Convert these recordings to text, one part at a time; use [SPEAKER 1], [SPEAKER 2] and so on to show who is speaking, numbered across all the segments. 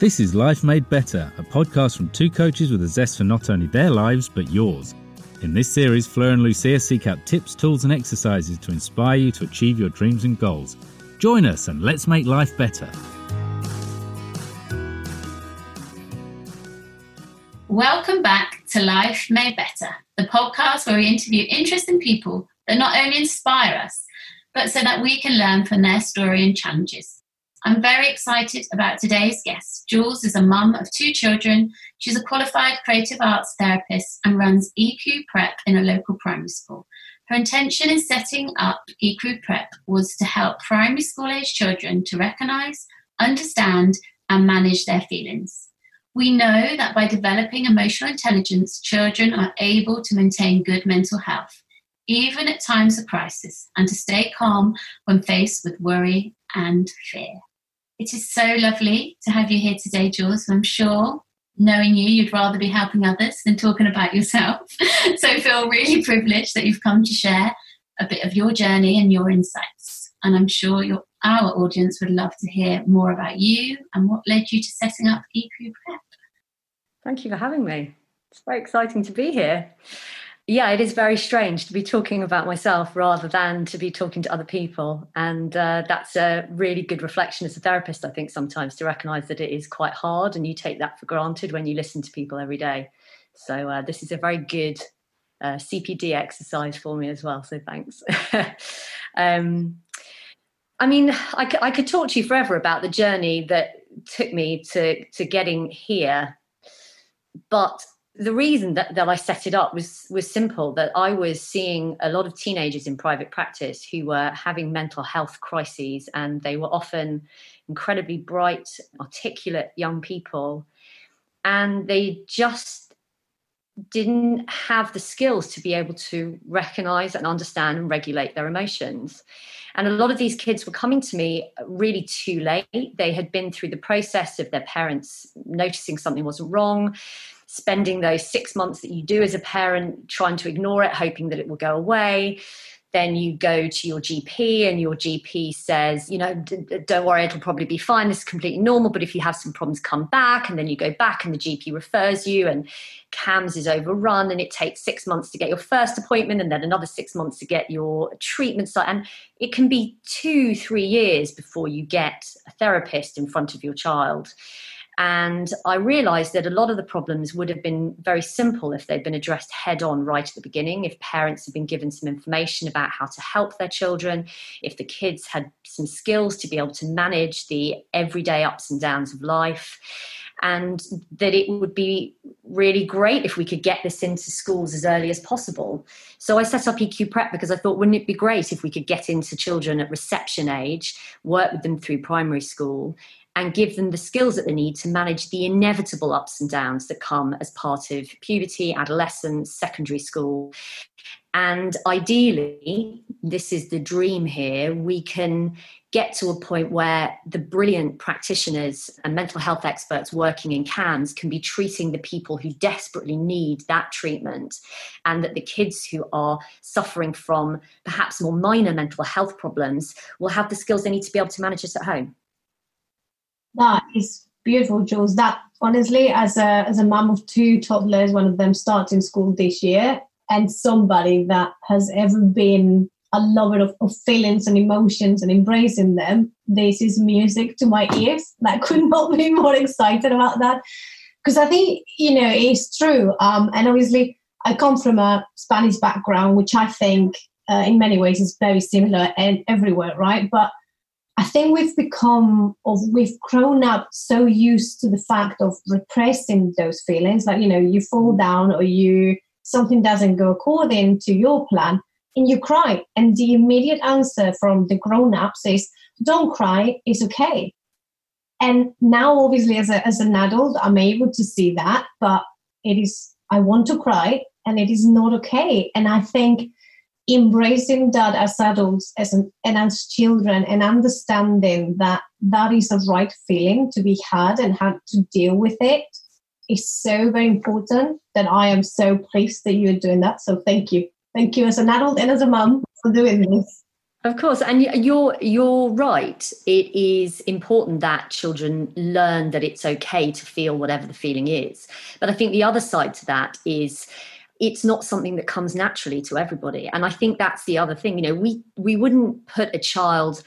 [SPEAKER 1] This is Life Made Better, a podcast from two coaches with a zest for not only their lives, but yours. In this series, Fleur and Lucia seek out tips, tools, and exercises to inspire you to achieve your dreams and goals. Join us and let's make life better.
[SPEAKER 2] Welcome back to Life Made Better, the podcast where we interview interesting people that not only inspire us, but so that we can learn from their story and challenges. I'm very excited about today's guest. Jules is a mum of two children. She's a qualified creative arts therapist and runs EQ Prep in a local primary school. Her intention in setting up EQ Prep was to help primary school age children to recognise, understand, and manage their feelings. We know that by developing emotional intelligence, children are able to maintain good mental health, even at times of crisis, and to stay calm when faced with worry and fear. It is so lovely to have you here today, Jules. I'm sure, knowing you, you'd rather be helping others than talking about yourself. so feel really privileged that you've come to share a bit of your journey and your insights. And I'm sure your, our audience would love to hear more about you and what led you to setting up EQ Prep.
[SPEAKER 3] Thank you for having me. It's very exciting to be here yeah, it is very strange to be talking about myself rather than to be talking to other people. And uh, that's a really good reflection as a therapist, I think, sometimes to recognize that it is quite hard and you take that for granted when you listen to people every day. So, uh, this is a very good uh, CPD exercise for me as well. So, thanks. um, I mean, I, I could talk to you forever about the journey that took me to, to getting here. But the reason that, that I set it up was was simple that I was seeing a lot of teenagers in private practice who were having mental health crises and they were often incredibly bright, articulate young people and they just didn't have the skills to be able to recognize and understand and regulate their emotions. And a lot of these kids were coming to me really too late. They had been through the process of their parents noticing something wasn't wrong spending those six months that you do as a parent trying to ignore it, hoping that it will go away. Then you go to your GP, and your GP says, you know, don't worry, it'll probably be fine. This is completely normal. But if you have some problems, come back. And then you go back, and the GP refers you, and CAMHS is overrun, and it takes six months to get your first appointment, and then another six months to get your treatment start. And it can be two, three years before you get a therapist in front of your child. And I realized that a lot of the problems would have been very simple if they'd been addressed head on right at the beginning, if parents had been given some information about how to help their children, if the kids had some skills to be able to manage the everyday ups and downs of life. And that it would be really great if we could get this into schools as early as possible. So I set up EQ Prep because I thought, wouldn't it be great if we could get into children at reception age, work with them through primary school, and give them the skills that they need to manage the inevitable ups and downs that come as part of puberty, adolescence, secondary school. And ideally, this is the dream here, we can get to a point where the brilliant practitioners and mental health experts working in CAMHS can be treating the people who desperately need that treatment, and that the kids who are suffering from perhaps more minor mental health problems will have the skills they need to be able to manage this at home.
[SPEAKER 4] That is beautiful, Jules. That honestly, as a as a mum of two toddlers, one of them starting school this year, and somebody that has ever been a lover of, of feelings and emotions and embracing them, this is music to my ears. I could not be more excited about that. Because I think, you know, it's true. Um, and obviously, I come from a Spanish background, which I think uh, in many ways is very similar and everywhere, right? But I think we've become, or we've grown up so used to the fact of repressing those feelings that, you know, you fall mm. down or you, something doesn't go according to your plan and you cry. And the immediate answer from the grown ups is, don't cry, it's okay. And now, obviously, as, a, as an adult, I'm able to see that, but it is, I want to cry and it is not okay. And I think embracing that as adults as an, and as children and understanding that that is a right feeling to be had and how to deal with it is so very important that I am so pleased that you're doing that. So thank you. Thank you as an adult and as a mom for doing this.
[SPEAKER 3] Of course, and you're you're right. It is important that children learn that it's okay to feel whatever the feeling is. But I think the other side to that is it's not something that comes naturally to everybody. And I think that's the other thing. You know, we we wouldn't put a child,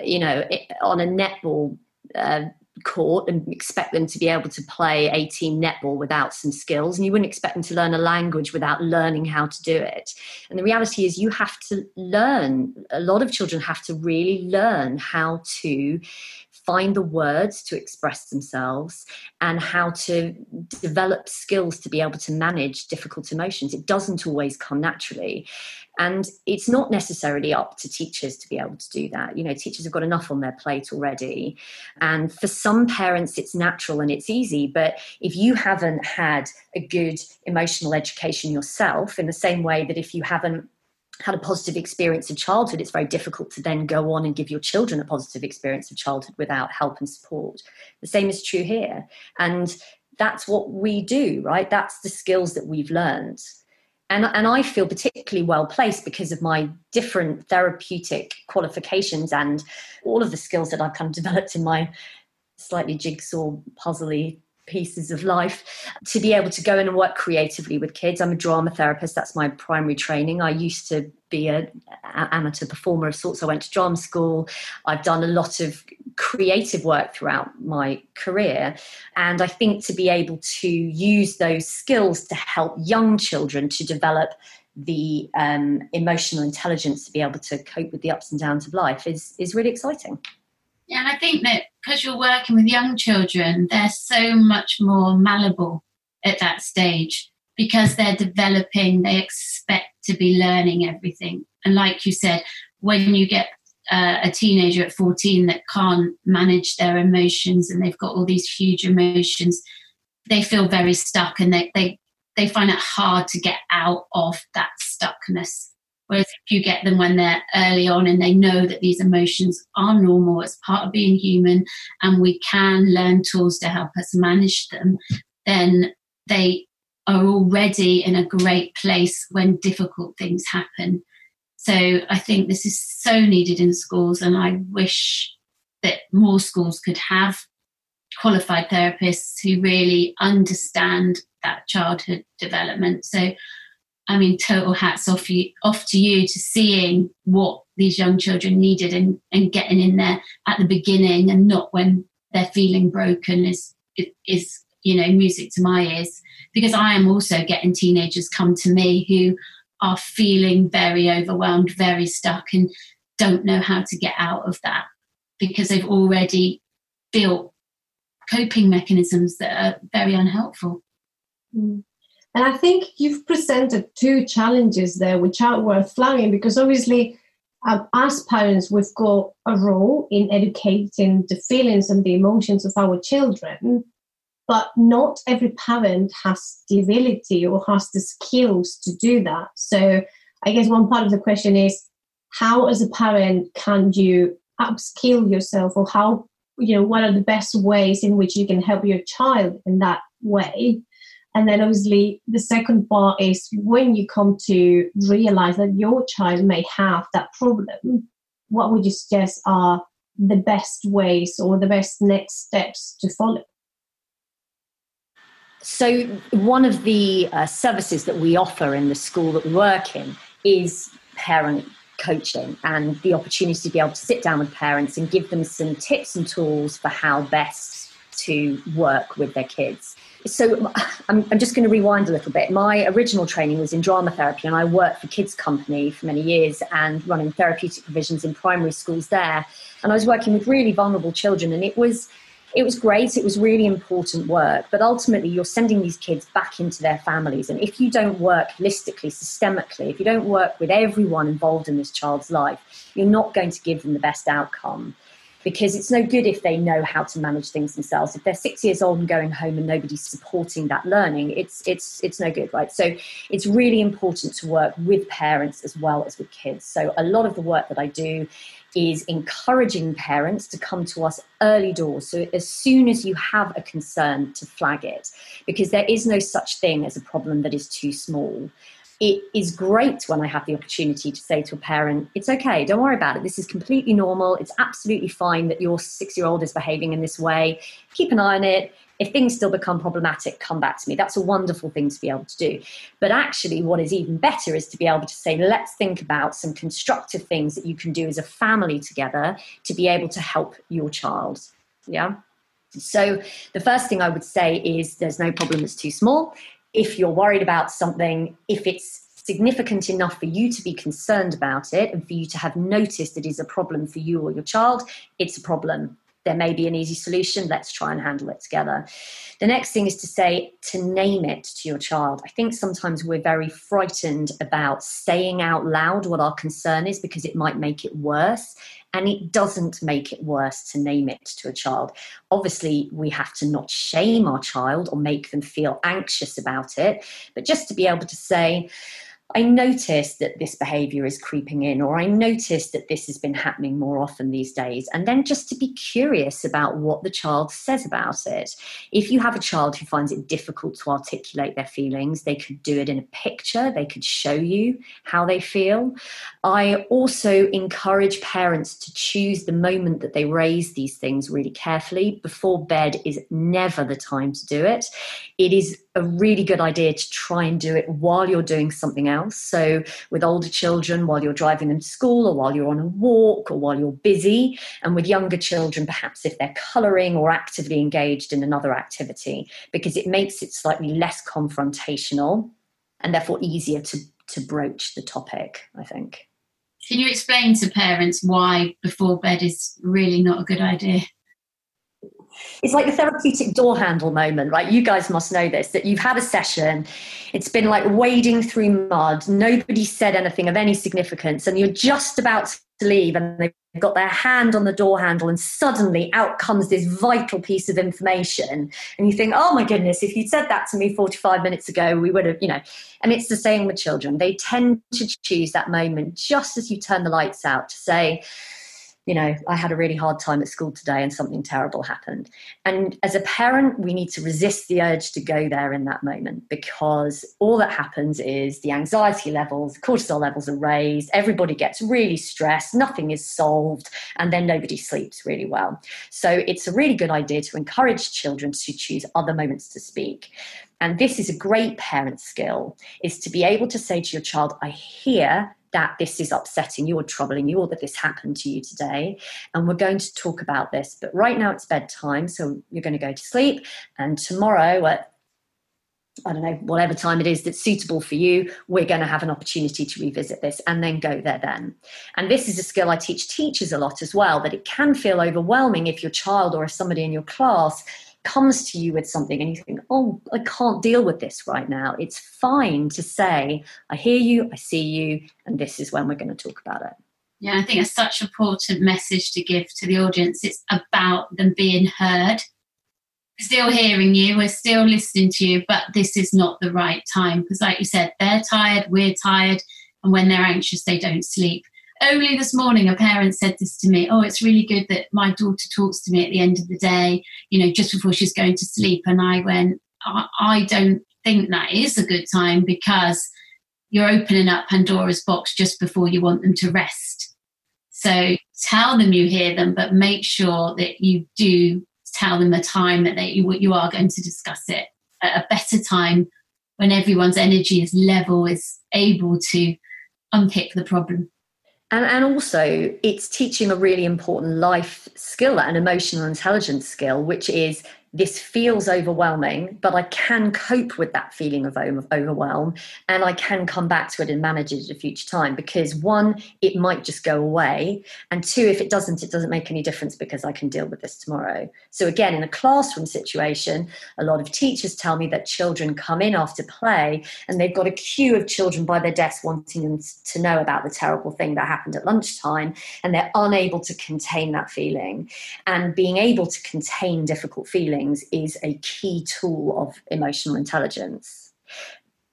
[SPEAKER 3] you know, on a netball uh, court and expect them to be able to play 18 netball without some skills and you wouldn't expect them to learn a language without learning how to do it and the reality is you have to learn a lot of children have to really learn how to find the words to express themselves and how to develop skills to be able to manage difficult emotions. It doesn't always come naturally. And it's not necessarily up to teachers to be able to do that. You know, teachers have got enough on their plate already. And for some parents, it's natural and it's easy. But if you haven't had a good emotional education yourself, in the same way that if you haven't had a positive experience of childhood, it's very difficult to then go on and give your children a positive experience of childhood without help and support. The same is true here. And that's what we do, right? That's the skills that we've learned and, and I feel particularly well placed because of my different therapeutic qualifications and all of the skills that I've kind of developed in my slightly jigsaw puzzly pieces of life to be able to go in and work creatively with kids. I'm a drama therapist, that's my primary training. I used to be an amateur performer of sorts. I went to drama school. I've done a lot of creative work throughout my career. And I think to be able to use those skills to help young children to develop the um, emotional intelligence to be able to cope with the ups and downs of life is, is really exciting.
[SPEAKER 2] Yeah, and I think that because you're working with young children, they're so much more malleable at that stage because they're developing, they expect to be learning everything. And like you said, when you get uh, a teenager at 14 that can't manage their emotions and they've got all these huge emotions, they feel very stuck and they, they, they find it hard to get out of that stuckness. Whereas if you get them when they're early on and they know that these emotions are normal, it's part of being human, and we can learn tools to help us manage them, then they are already in a great place when difficult things happen. So I think this is so needed in schools, and I wish that more schools could have qualified therapists who really understand that childhood development. So I mean, total hats off you off to you to seeing what these young children needed and, and getting in there at the beginning and not when they're feeling broken is is you know music to my ears because I am also getting teenagers come to me who are feeling very overwhelmed, very stuck, and don't know how to get out of that because they've already built coping mechanisms that are very unhelpful.
[SPEAKER 4] Mm. And I think you've presented two challenges there which are worth flagging because obviously, um, as parents, we've got a role in educating the feelings and the emotions of our children, but not every parent has the ability or has the skills to do that. So, I guess one part of the question is how, as a parent, can you upskill yourself or how, you know, what are the best ways in which you can help your child in that way? And then obviously the second part is when you come to realize that your child may have that problem, what would you suggest are the best ways or the best next steps to follow?
[SPEAKER 3] So, one of the uh, services that we offer in the school that we work in is parent coaching and the opportunity to be able to sit down with parents and give them some tips and tools for how best to work with their kids so I'm, I'm just going to rewind a little bit. My original training was in drama therapy, and I worked for Kids Company for many years and running therapeutic provisions in primary schools there. And I was working with really vulnerable children, and it was it was great. It was really important work, but ultimately, you're sending these kids back into their families. And if you don't work holistically, systemically, if you don't work with everyone involved in this child's life, you're not going to give them the best outcome because it's no good if they know how to manage things themselves. If they're six years old and going home and nobody's supporting that learning, it's it's it's no good, right? So it's really important to work with parents as well as with kids. So a lot of the work that I do is encouraging parents to come to us early doors. So as soon as you have a concern to flag it, because there is no such thing as a problem that is too small it is great when I have the opportunity to say to a parent, it's okay, don't worry about it. This is completely normal. It's absolutely fine that your six year old is behaving in this way. Keep an eye on it. If things still become problematic, come back to me. That's a wonderful thing to be able to do. But actually, what is even better is to be able to say, let's think about some constructive things that you can do as a family together to be able to help your child. Yeah. So, the first thing I would say is there's no problem that's too small if you're worried about something, if it's significant enough for you to be concerned about it and for you to have noticed it is a problem for you or your child, it's a problem. There may be an easy solution. Let's try and handle it together. The next thing is to say, to name it to your child. I think sometimes we're very frightened about saying out loud what our concern is because it might make it worse. And it doesn't make it worse to name it to a child. Obviously, we have to not shame our child or make them feel anxious about it, but just to be able to say, I notice that this behavior is creeping in, or I notice that this has been happening more often these days. And then just to be curious about what the child says about it. If you have a child who finds it difficult to articulate their feelings, they could do it in a picture, they could show you how they feel. I also encourage parents to choose the moment that they raise these things really carefully. Before bed is never the time to do it. It is a really good idea to try and do it while you're doing something else. So, with older children, while you're driving them to school, or while you're on a walk, or while you're busy, and with younger children, perhaps if they're colouring or actively engaged in another activity, because it makes it slightly less confrontational and therefore easier to, to broach the topic, I think.
[SPEAKER 2] Can you explain to parents why before bed is really not a good idea?
[SPEAKER 3] It's like the therapeutic door handle moment, right? You guys must know this that you've had a session, it's been like wading through mud, nobody said anything of any significance, and you're just about to leave, and they've got their hand on the door handle, and suddenly out comes this vital piece of information. And you think, oh my goodness, if you'd said that to me 45 minutes ago, we would have, you know. And it's the same with children. They tend to choose that moment just as you turn the lights out to say, you know, I had a really hard time at school today and something terrible happened. And as a parent, we need to resist the urge to go there in that moment because all that happens is the anxiety levels, cortisol levels are raised, everybody gets really stressed, nothing is solved, and then nobody sleeps really well. So it's a really good idea to encourage children to choose other moments to speak. And this is a great parent skill is to be able to say to your child, I hear that this is upsetting you or troubling you or that this happened to you today. And we're going to talk about this. But right now it's bedtime, so you're going to go to sleep. And tomorrow at I don't know, whatever time it is that's suitable for you, we're going to have an opportunity to revisit this and then go there then. And this is a skill I teach teachers a lot as well, that it can feel overwhelming if your child or somebody in your class comes to you with something and you think, oh, I can't deal with this right now, it's fine to say, I hear you, I see you, and this is when we're going to talk about it.
[SPEAKER 2] Yeah, I think it's such an important message to give to the audience. It's about them being heard. Still hearing you, we're still listening to you, but this is not the right time. Because, like you said, they're tired, we're tired, and when they're anxious, they don't sleep only this morning a parent said this to me oh it's really good that my daughter talks to me at the end of the day you know just before she's going to sleep. And i went i, I don't think that is a good time because you're opening up pandora's box just before you want them to rest. So tell them you hear them but make sure that you do tell them the time that they, you, you are going to discuss it at a better time when everyone's energy is level is able to unpick the problem
[SPEAKER 3] and, and also, it's teaching a really important life skill, an emotional intelligence skill, which is this feels overwhelming, but I can cope with that feeling of overwhelm and I can come back to it and manage it at a future time because one, it might just go away. And two, if it doesn't, it doesn't make any difference because I can deal with this tomorrow. So, again, in a classroom situation, a lot of teachers tell me that children come in after play and they've got a queue of children by their desk wanting them to know about the terrible thing that happened at lunchtime and they're unable to contain that feeling. And being able to contain difficult feelings is a key tool of emotional intelligence.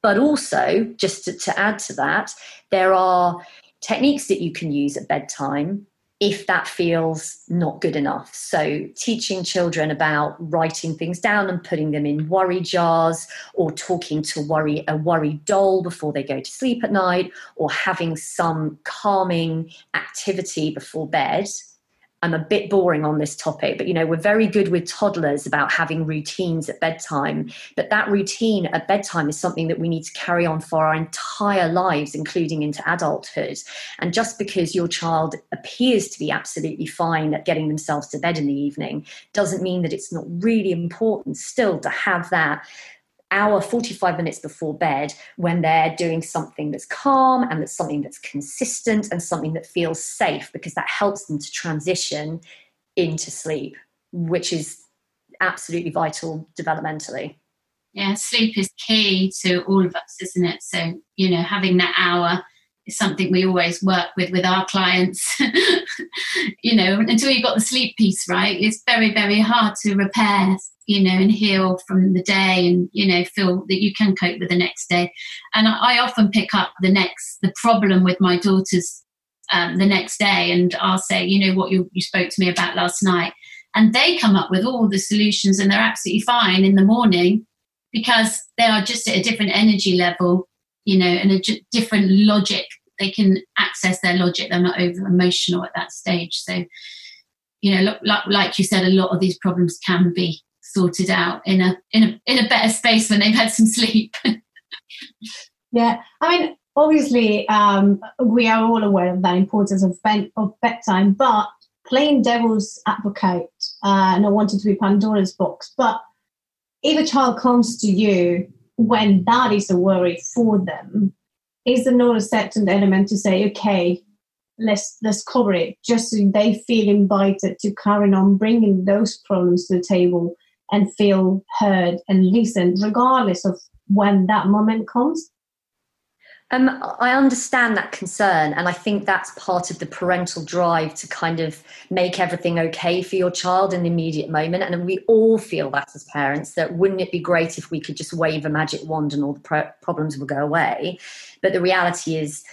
[SPEAKER 3] But also, just to, to add to that, there are techniques that you can use at bedtime if that feels not good enough. So, teaching children about writing things down and putting them in worry jars, or talking to worry a worry doll before they go to sleep at night, or having some calming activity before bed I'm a bit boring on this topic, but you know, we're very good with toddlers about having routines at bedtime. But that routine at bedtime is something that we need to carry on for our entire lives, including into adulthood. And just because your child appears to be absolutely fine at getting themselves to bed in the evening doesn't mean that it's not really important still to have that hour 45 minutes before bed when they're doing something that's calm and that's something that's consistent and something that feels safe because that helps them to transition into sleep which is absolutely vital developmentally.
[SPEAKER 2] Yeah sleep is key to all of us isn't it? So you know having that hour is something we always work with with our clients you know until you've got the sleep piece right it's very very hard to repair you know, and heal from the day and, you know, feel that you can cope with the next day. And I, I often pick up the next, the problem with my daughters um, the next day and I'll say, you know, what you, you spoke to me about last night. And they come up with all the solutions and they're absolutely fine in the morning because they are just at a different energy level, you know, and a different logic. They can access their logic. They're not over emotional at that stage. So, you know, like, you said, a lot of these problems can be sorted out in a in a in a better space when they've had some sleep.
[SPEAKER 4] yeah, I mean, obviously, um, we are all aware of the importance of bed, of bedtime, but playing devil's advocate, uh, not wanting to be Pandora's box, but if a child comes to you when that is a worry for them, is there not a certain element to say, okay, let's let's cover it, just so they feel invited to carry on bringing those problems to the table and feel heard and listened, regardless of when that moment comes?
[SPEAKER 3] Um, I understand that concern, and I think that's part of the parental drive to kind of make everything okay for your child in the immediate moment. And we all feel that as parents that wouldn't it be great if we could just wave a magic wand and all the pro- problems would go away? But the reality is,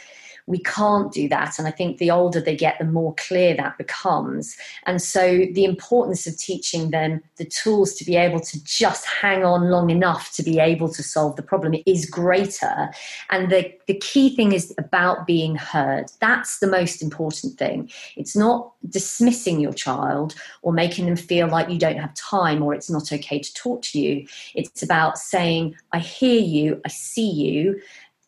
[SPEAKER 3] we can't do that. And I think the older they get, the more clear that becomes. And so the importance of teaching them the tools to be able to just hang on long enough to be able to solve the problem is greater. And the, the key thing is about being heard. That's the most important thing. It's not dismissing your child or making them feel like you don't have time or it's not okay to talk to you. It's about saying, I hear you, I see you,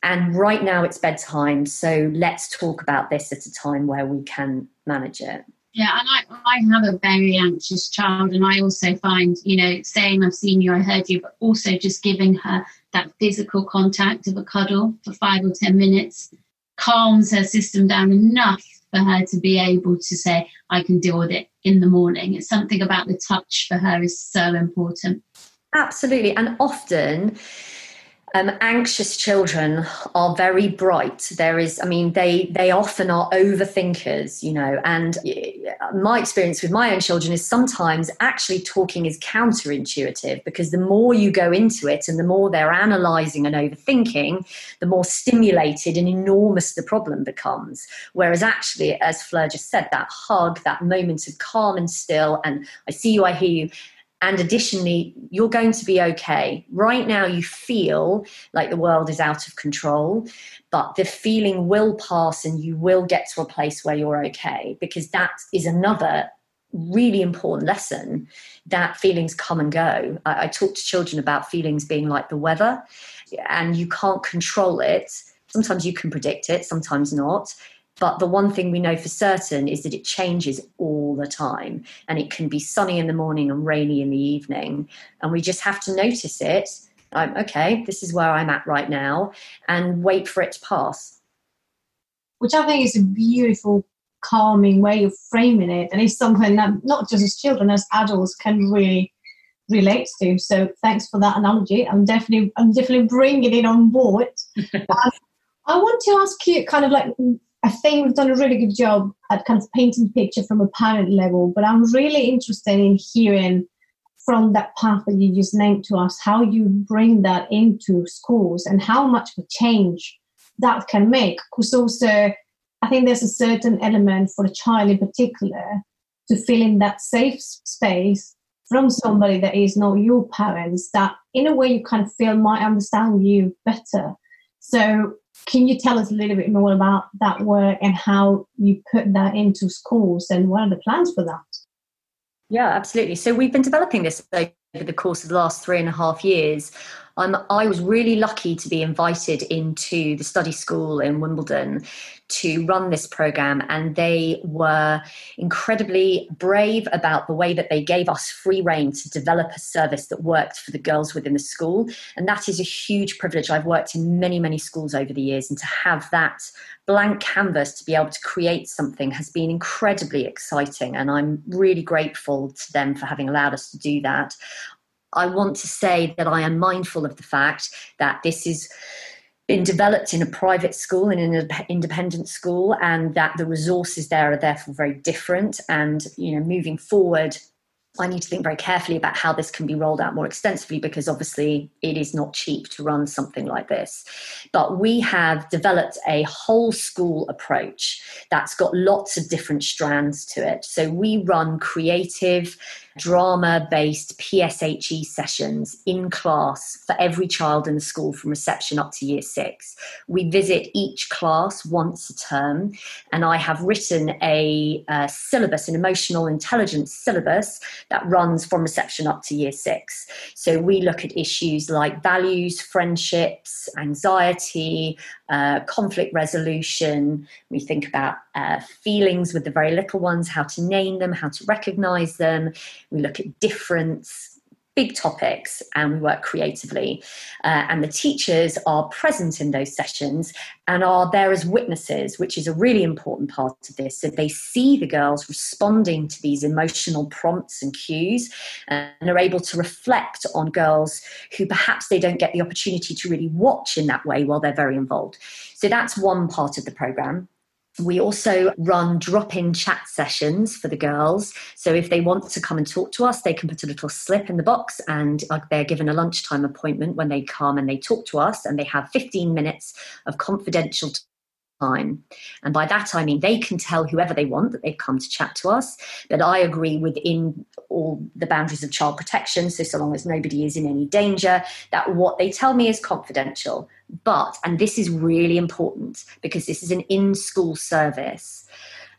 [SPEAKER 3] and right now it's bedtime, so let's talk about this at a time where we can manage it.
[SPEAKER 2] Yeah, and I, I have a very anxious child, and I also find, you know, saying I've seen you, I heard you, but also just giving her that physical contact of a cuddle for five or 10 minutes calms her system down enough for her to be able to say, I can deal with it in the morning. It's something about the touch for her is so important.
[SPEAKER 3] Absolutely. And often, um, anxious children are very bright. There is, I mean, they they often are overthinkers, you know. And my experience with my own children is sometimes actually talking is counterintuitive because the more you go into it and the more they're analysing and overthinking, the more stimulated and enormous the problem becomes. Whereas actually, as Fleur just said, that hug, that moment of calm and still, and I see you, I hear you, and additionally, you're going to be okay. Right now, you feel like the world is out of control, but the feeling will pass and you will get to a place where you're okay because that is another really important lesson that feelings come and go. I, I talk to children about feelings being like the weather and you can't control it. Sometimes you can predict it, sometimes not. But the one thing we know for certain is that it changes all the time. And it can be sunny in the morning and rainy in the evening. And we just have to notice it. I'm okay, this is where I'm at right now, and wait for it to pass.
[SPEAKER 4] Which I think is a beautiful, calming way of framing it. And it's something that not just as children, as adults can really relate to. So thanks for that analogy. I'm definitely I'm definitely bringing it on board. um, I want to ask you kind of like I think we've done a really good job at kind of painting the picture from a parent level, but I'm really interested in hearing from that path that you just named to us how you bring that into schools and how much of a change that can make. Because also, I think there's a certain element for a child in particular to feel in that safe space from somebody that is not your parents that in a way you kind of feel might understand you better. So can you tell us a little bit more about that work and how you put that into schools and what are the plans for that?
[SPEAKER 3] Yeah, absolutely. So we've been developing this over the course of the last three and a half years. Um, I was really lucky to be invited into the study school in Wimbledon to run this program, and they were incredibly brave about the way that they gave us free reign to develop a service that worked for the girls within the school. And that is a huge privilege. I've worked in many, many schools over the years, and to have that blank canvas to be able to create something has been incredibly exciting. And I'm really grateful to them for having allowed us to do that. I want to say that I am mindful of the fact that this is been developed in a private school and in an independent school and that the resources there are therefore very different and you know moving forward I need to think very carefully about how this can be rolled out more extensively because obviously it is not cheap to run something like this. But we have developed a whole school approach that's got lots of different strands to it. So we run creative, drama based PSHE sessions in class for every child in the school from reception up to year six. We visit each class once a term, and I have written a, a syllabus, an emotional intelligence syllabus that runs from reception up to year six. So we look at issues like values, friendships, anxiety, uh, conflict resolution. We think about uh, feelings with the very little ones, how to name them, how to recognize them. We look at difference, big topics and we work creatively. Uh, and the teachers are present in those sessions and are there as witnesses, which is a really important part of this. So they see the girls responding to these emotional prompts and cues and are able to reflect on girls who perhaps they don't get the opportunity to really watch in that way while they're very involved. So that's one part of the program. We also run drop in chat sessions for the girls. So if they want to come and talk to us, they can put a little slip in the box and uh, they're given a lunchtime appointment when they come and they talk to us and they have 15 minutes of confidential time. And by that, I mean they can tell whoever they want that they've come to chat to us. But I agree within all the boundaries of child protection, so so long as nobody is in any danger, that what they tell me is confidential. But, and this is really important because this is an in school service.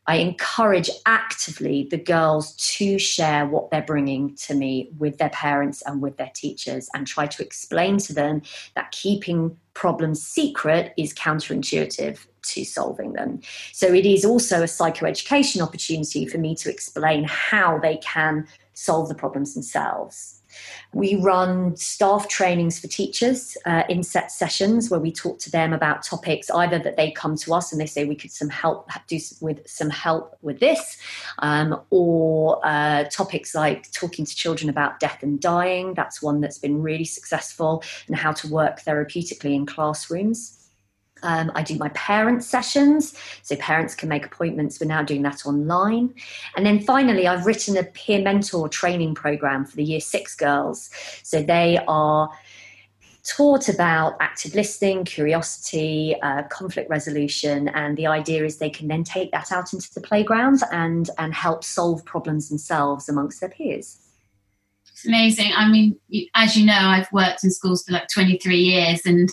[SPEAKER 3] I encourage actively the girls to share what they're bringing to me with their parents and with their teachers and try to explain to them that keeping problems secret is counterintuitive to solving them. So it is also a psychoeducation opportunity for me to explain how they can solve the problems themselves. We run staff trainings for teachers uh, in set sessions where we talk to them about topics either that they come to us and they say we could some help do with some help with this, um, or uh, topics like talking to children about death and dying. That's one that's been really successful, and how to work therapeutically in classrooms. Um, I do my parent sessions, so parents can make appointments. We're now doing that online. And then finally, I've written a peer mentor training program for the year six girls. So they are taught about active listening, curiosity, uh, conflict resolution, and the idea is they can then take that out into the playground and and help solve problems themselves amongst their peers.
[SPEAKER 2] It's amazing. I mean, as you know, I've worked in schools for like 23 years, and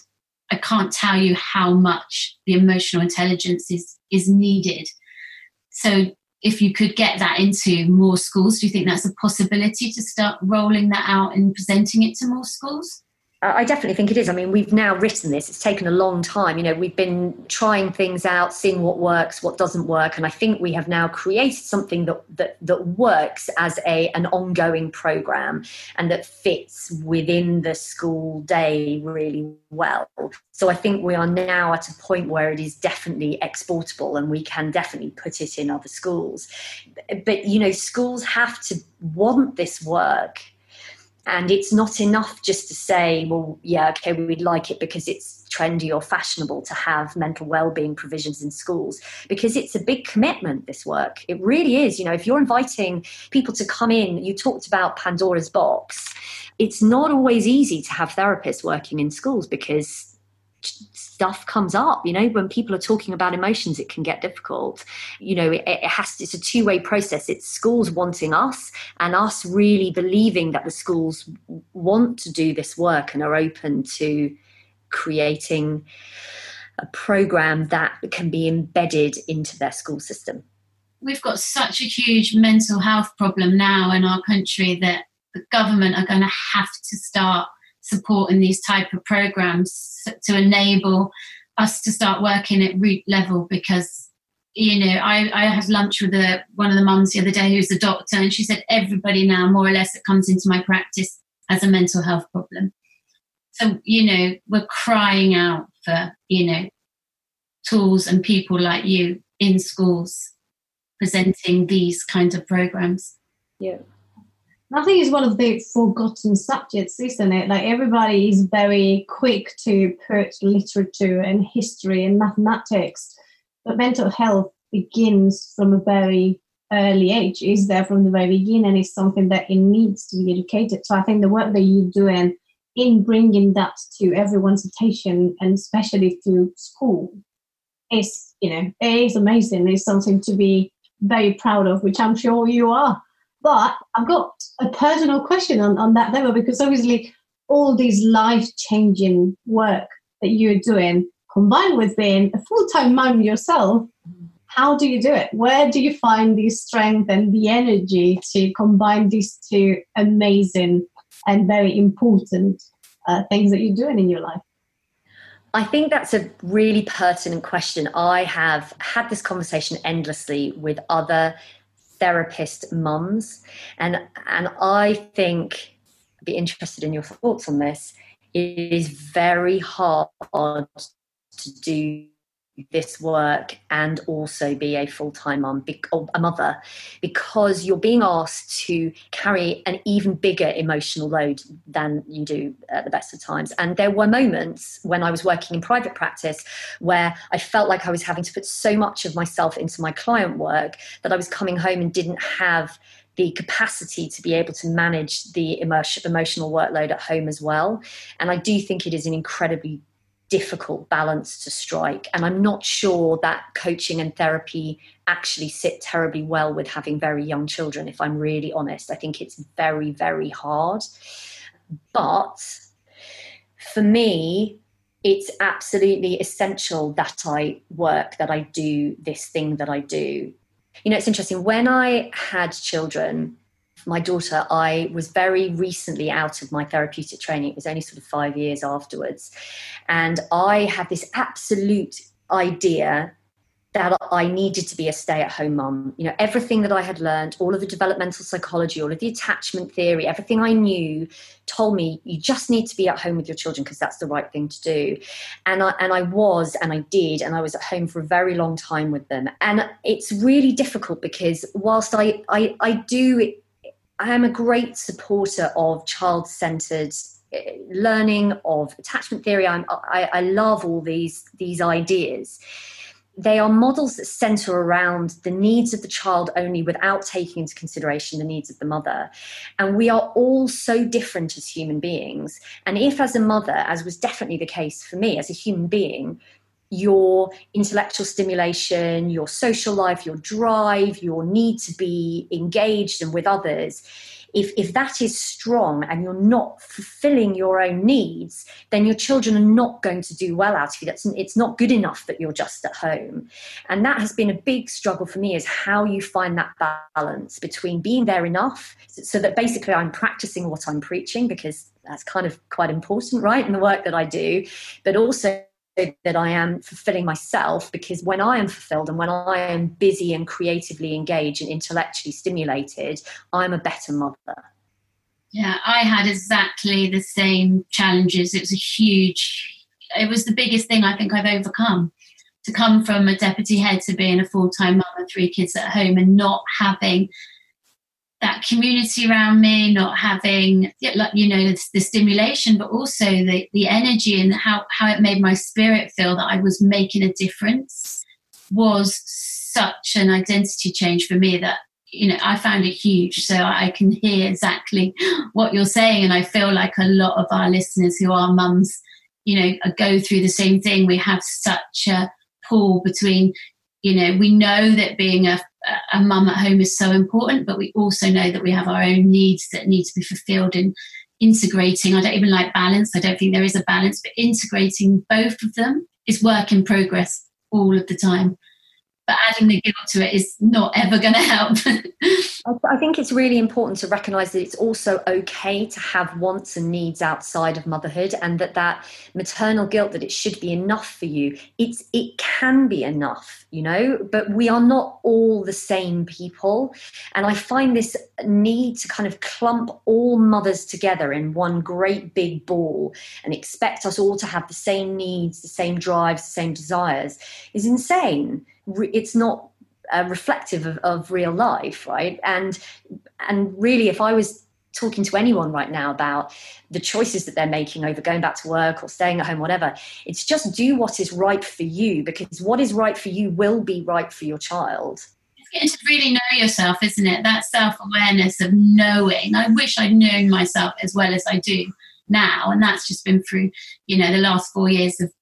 [SPEAKER 2] I can't tell you how much the emotional intelligence is is needed. So if you could get that into more schools, do you think that's a possibility to start rolling that out and presenting it to more schools?
[SPEAKER 3] I definitely think it is. I mean, we've now written this. It's taken a long time. You know, we've been trying things out, seeing what works, what doesn't work, and I think we have now created something that that, that works as a an ongoing program and that fits within the school day really well. So I think we are now at a point where it is definitely exportable and we can definitely put it in other schools. But you know, schools have to want this work and it's not enough just to say, well, yeah, okay, we'd like it because it's trendy or fashionable to have mental well-being provisions in schools because it's a big commitment this work. It really is. You know if you're inviting people to come in you talked about pandora's box. It's not always easy to have therapists working in schools because stuff comes up you know when people are talking about emotions it can get difficult. You know it, it has to, it's a two-way process. It's schools wanting us and us really believing that the schools want to do this work and are open to creating a program that can be embedded into their school system.
[SPEAKER 2] We've got such a huge mental health problem now in our country that the government are going to have to start supporting these type of programs to enable us to start working at root level because you know I, I had lunch with one of the mums the other day who's a doctor and she said everybody now more or less that comes into my practice has a mental health problem. So you know we're crying out for you know tools and people like you in schools presenting these kinds of programs.
[SPEAKER 3] Yeah
[SPEAKER 4] I think it's one of the forgotten subjects, isn't it? Like everybody is very quick to put literature and history and mathematics, but mental health begins from a very early age. Is there from the very beginning, and it's something that it needs to be educated. So I think the work that you're doing in bringing that to everyone's attention, and especially to school, is you know it is amazing. It's something to be very proud of, which I'm sure you are. But I've got a personal question on, on that level because obviously all these life changing work that you're doing combined with being a full time mom yourself, how do you do it? Where do you find the strength and the energy to combine these two amazing and very important uh, things that you're doing in your life?
[SPEAKER 3] I think that's a really pertinent question. I have had this conversation endlessly with other therapist mums. And and I think I'd be interested in your thoughts on this. It is very hard to do this work and also be a full-time mom oh, a mother because you're being asked to carry an even bigger emotional load than you do at the best of times and there were moments when i was working in private practice where i felt like i was having to put so much of myself into my client work that i was coming home and didn't have the capacity to be able to manage the emotional workload at home as well. And I do think it is an incredibly difficult balance to strike. And I'm not sure that coaching and therapy actually sit terribly well with having very young children, if I'm really honest. I think it's very, very hard. But for me, it's absolutely essential that I work, that I do this thing that I do. You know, it's interesting. When I had children, my daughter, I was very recently out of my therapeutic training. It was only sort of five years afterwards. And I had this absolute idea that I needed to be a stay at home mum. You know, everything that I had learned, all of the developmental psychology, all of the attachment theory, everything I knew told me you just need to be at home with your children because that's the right thing to do. And I, and I was, and I did, and I was at home for a very long time with them. And it's really difficult because whilst I, I, I do I am a great supporter of child centered eh, learning of attachment theory I'm, I, I love all these these ideas they are models that center around the needs of the child only without taking into consideration the needs of the mother. And we are all so different as human beings. And if, as a mother, as was definitely the case for me as a human being, your intellectual stimulation, your social life, your drive, your need to be engaged and with others, if, if that is strong and you're not fulfilling your own needs, then your children are not going to do well out of you. That's, it's not good enough that you're just at home. And that has been a big struggle for me is how you find that balance between being there enough so that basically I'm practicing what I'm preaching because that's kind of quite important, right, in the work that I do, but also that I am fulfilling myself because when I am fulfilled and when I am busy and creatively engaged and intellectually stimulated, I'm a better mother.
[SPEAKER 2] Yeah, I had exactly the same challenges. It was a huge, it was the biggest thing I think I've overcome to come from a deputy head to being a full time mother, three kids at home, and not having that community around me, not having you know the, the, stimulation, but also the the energy and how how it made my spirit feel that I was making a difference was such an identity change for me that you know I found it huge. So I can hear exactly what you're saying, and I feel like a lot of our listeners who are mums you know, go through the same thing. We have such a pull between, you know, we know that being a, a mum at home is so important, but we also know that we have our own needs that need to be fulfilled in integrating. I don't even like balance. I don't think there is a balance, but integrating both of them is work in progress all of the time but adding the guilt to it is not ever going to help.
[SPEAKER 3] I think it's really important to recognize that it's also okay to have wants and needs outside of motherhood and that that maternal guilt that it should be enough for you it's it can be enough you know? But we are not all the same people. And i find this need to kind of clump all mothers together in one great big ball and expect us all to have the same needs the same drives the same desires is insane. It's not uh, reflective of, of real life, right? And and really, if I was talking to anyone right now about the choices that they're making over going back to work or staying at home, whatever, it's just do what is right for you because what is right for you will be right for your child.
[SPEAKER 2] Getting to really know yourself, isn't it? That self awareness of knowing. I wish I'd known myself as well as I do now. And that's just been through, you know, the last four years of,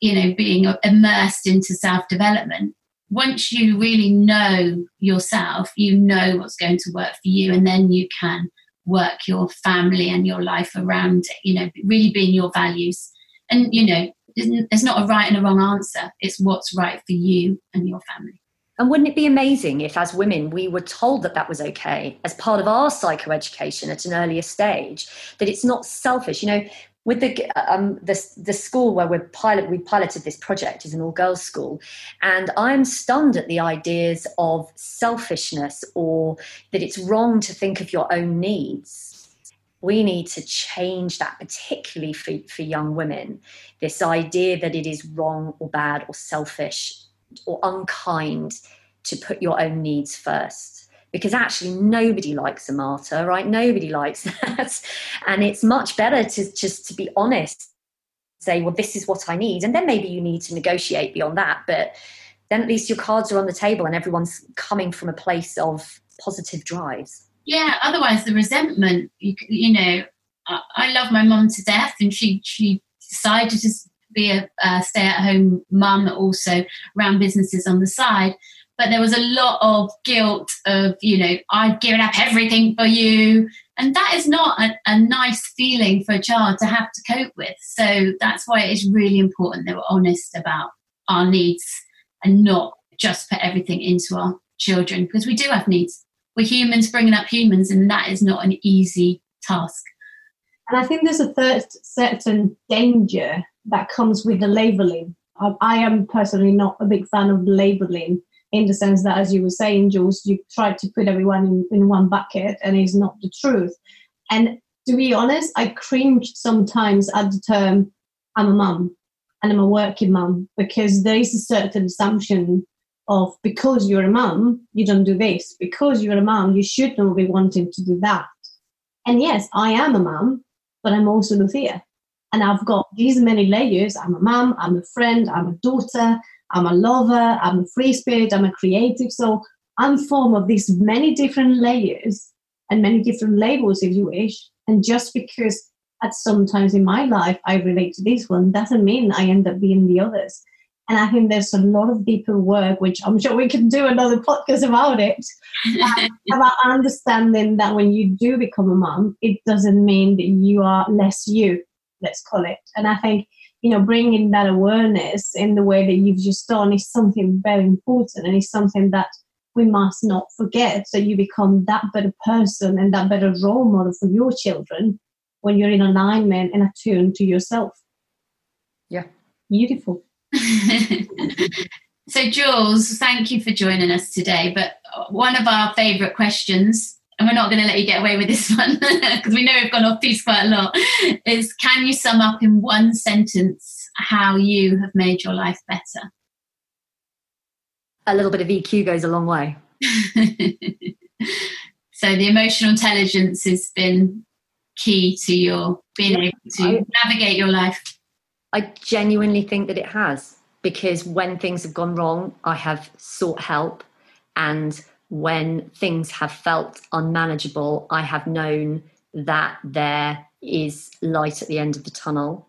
[SPEAKER 2] you know, being immersed into self development once you really know yourself, you know what's going to work for you, and then you can work your family and your life around it, you know, really being your values. And, you know, there's not a right and a wrong answer. It's what's right for you and your family.
[SPEAKER 3] And wouldn't it be amazing if, as women, we were told that that was okay as part of our psychoeducation at an earlier stage, that it's not selfish? You know, with the um, the, the school where we're pilot we piloted this project is an all girls school, and I'm stunned at the ideas of selfishness or that it's wrong to think of your own needs. We need to change that, particularly for, for young women. This idea that it is wrong or bad or selfish or unkind to put your own needs first because actually nobody likes a martyr, right? Nobody likes that. and it's much better to just to be honest, say, well, this is what I need. And then maybe you need to negotiate beyond that. But then at least your cards are on the table and everyone's coming from a place of positive drives.
[SPEAKER 2] Yeah, otherwise the resentment, you, you know, I, I love my mum to death and she, she decided to be a, a stay at home mum, also ran businesses on the side but there was a lot of guilt of you know i've given up everything for you. And that is not a, a, nice feeling for a child to have to cope with. So that's why it is really important that we're honest about our needs and not just put everything into our children because we do have needs. We're humans bringing up humans and that is not an easy task.
[SPEAKER 4] And i think there's a third certain danger that comes with the labeling. I am personally not a big fan of labeling in the sense that, as you were saying, Jules, you tried to put everyone in, in one bucket and it's not the truth. And to be honest, I cringe sometimes at the term, I'm a mum and I'm a working mum because there is a certain assumption of because you're a mum, you don't do this. Because you're a mum, you should not be wanting to do that. And yes, I am a mum, but I'm also Lucia. And I've got these many layers. I'm a mum, I'm a friend, I'm a daughter, I'm a lover, I'm a free spirit, I'm a creative. So I'm formed of these many different layers and many different labels, if you wish. And just because at some times in my life I relate to this one doesn't mean I end up being the others. And I think there's a lot of deeper work, which I'm sure we can do another podcast about it, about understanding that when you do become a mom, it doesn't mean that you are less you, let's call it. And I think you know, bringing that awareness in the way that you've just done is something very important and it's something that we must not forget. So you become that better person and that better role model for your children when you're in alignment and attuned to yourself.
[SPEAKER 3] Yeah.
[SPEAKER 4] Beautiful.
[SPEAKER 2] so, Jules, thank you for joining us today. But one of our favourite questions and we're not going to let you get away with this one because we know we've gone off piece quite a lot, is can you sum up in one sentence how you have made your life better?
[SPEAKER 3] A little bit of EQ goes a long way.
[SPEAKER 2] so the emotional intelligence has been key to your being yeah, able to I, navigate your life.
[SPEAKER 3] I genuinely think that it has because when things have gone wrong, I have sought help and when things have felt unmanageable, I have known that there is light at the end of the tunnel.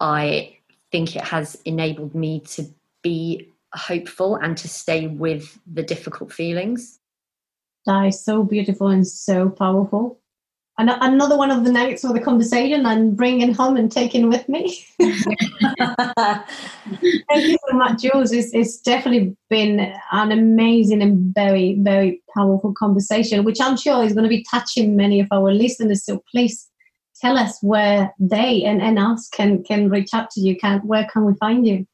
[SPEAKER 3] I think it has enabled me to be hopeful and to stay with the difficult feelings.
[SPEAKER 4] That is so beautiful and so powerful. And another one of the nuggets of the conversation I'm bringing home and taking with me. Thank you so much, Jules. It's, it's definitely been an amazing and very, very powerful conversation, which I'm sure is going to be touching many of our listeners. So please tell us where they and, and us can, can reach out to you. Can, where can we find you?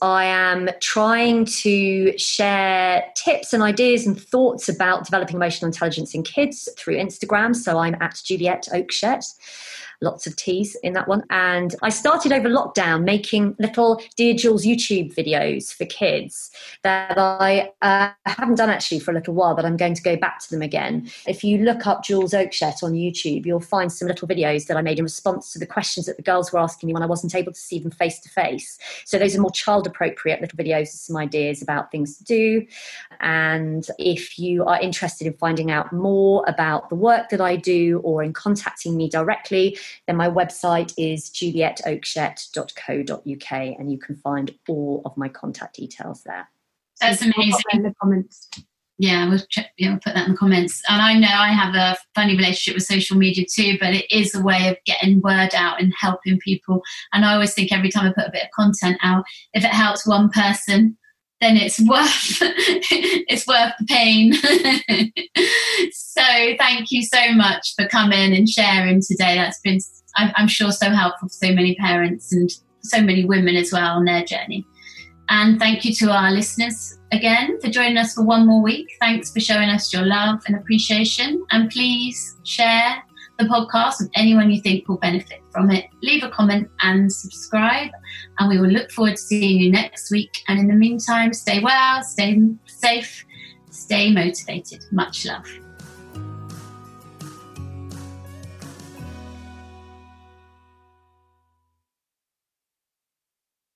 [SPEAKER 3] I am trying to share tips and ideas and thoughts about developing emotional intelligence in kids through Instagram. So I'm at Juliet Oakeshott lots of teas in that one. And I started over lockdown making little Dear Jules YouTube videos for kids that I uh, haven't done actually for a little while, but I'm going to go back to them again. If you look up Jules Oakeshott on YouTube, you'll find some little videos that I made in response to the questions that the girls were asking me when I wasn't able to see them face to face. So those are more child appropriate little videos, some ideas about things to do. And if you are interested in finding out more about the work that I do or in contacting me directly, then my website is julietoakeshott.co.uk and you can find all of my contact details there.
[SPEAKER 2] That's amazing. In the comments. Yeah, we'll, check, yeah, we'll put that in the comments. And I know I have a funny relationship with social media too, but it is a way of getting word out and helping people. And I always think every time I put a bit of content out, if it helps one person, then it's worth it's worth the pain. so thank you so much for coming and sharing today. That's been I'm sure so helpful for so many parents and so many women as well on their journey. And thank you to our listeners again for joining us for one more week. Thanks for showing us your love and appreciation. And please share the podcast and anyone you think will benefit from it. Leave a comment and subscribe. And we will look forward to seeing you next week. And in the meantime, stay well, stay safe, stay motivated. Much love.